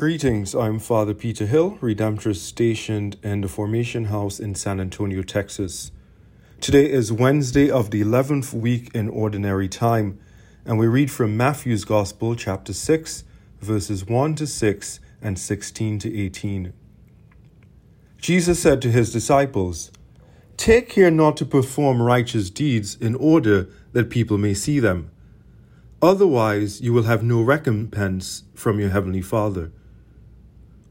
Greetings, I'm Father Peter Hill, Redemptorist stationed in the Formation House in San Antonio, Texas. Today is Wednesday of the 11th week in Ordinary Time, and we read from Matthew's Gospel, chapter 6, verses 1 to 6 and 16 to 18. Jesus said to his disciples, Take care not to perform righteous deeds in order that people may see them. Otherwise, you will have no recompense from your heavenly Father.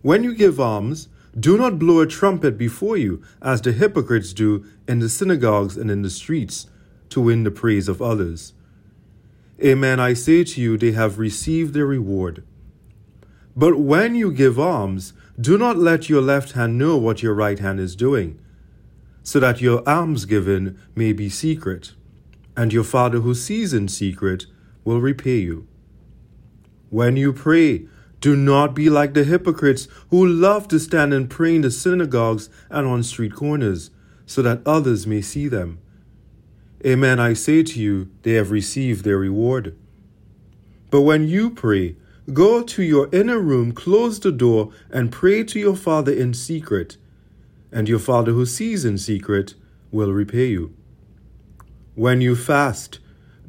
When you give alms, do not blow a trumpet before you, as the hypocrites do in the synagogues and in the streets, to win the praise of others. Amen, I say to you, they have received their reward. But when you give alms, do not let your left hand know what your right hand is doing, so that your alms given may be secret, and your Father who sees in secret will repay you. When you pray, do not be like the hypocrites who love to stand and pray in the synagogues and on street corners, so that others may see them. Amen, I say to you, they have received their reward. But when you pray, go to your inner room, close the door, and pray to your Father in secret, and your Father who sees in secret will repay you. When you fast,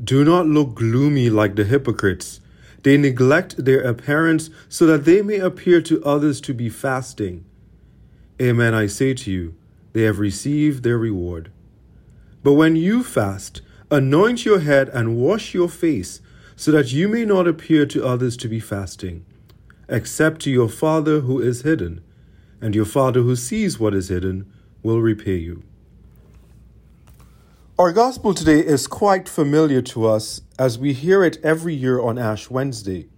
do not look gloomy like the hypocrites they neglect their appearance so that they may appear to others to be fasting. Amen, I say to you, they have received their reward. But when you fast, anoint your head and wash your face, so that you may not appear to others to be fasting, except to your Father who is hidden, and your Father who sees what is hidden will repay you. Our gospel today is quite familiar to us as we hear it every year on Ash Wednesday.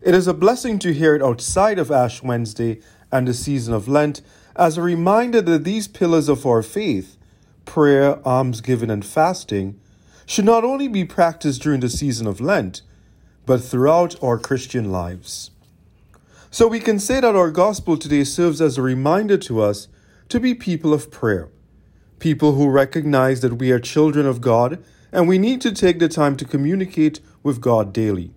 It is a blessing to hear it outside of Ash Wednesday and the season of Lent as a reminder that these pillars of our faith, prayer, almsgiving, and fasting, should not only be practiced during the season of Lent, but throughout our Christian lives. So we can say that our gospel today serves as a reminder to us to be people of prayer people who recognize that we are children of God and we need to take the time to communicate with God daily.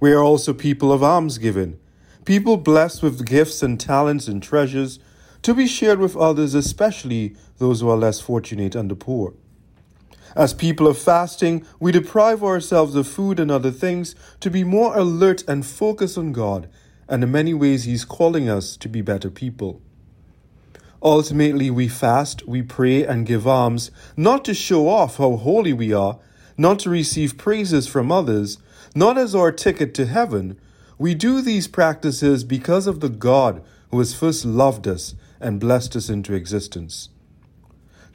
We are also people of almsgiving, people blessed with gifts and talents and treasures to be shared with others, especially those who are less fortunate and the poor. As people of fasting, we deprive ourselves of food and other things to be more alert and focused on God, and in many ways, He's calling us to be better people. Ultimately, we fast, we pray, and give alms, not to show off how holy we are, not to receive praises from others, not as our ticket to heaven. We do these practices because of the God who has first loved us and blessed us into existence.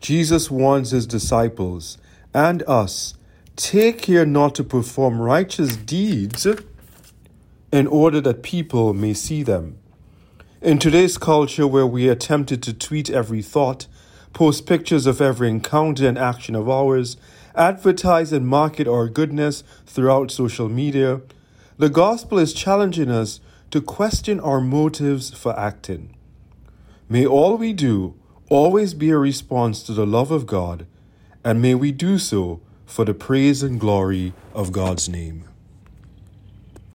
Jesus warns his disciples and us take care not to perform righteous deeds in order that people may see them. In today's culture, where we are tempted to tweet every thought, post pictures of every encounter and action of ours, advertise and market our goodness throughout social media, the gospel is challenging us to question our motives for acting. May all we do always be a response to the love of God, and may we do so for the praise and glory of God's name.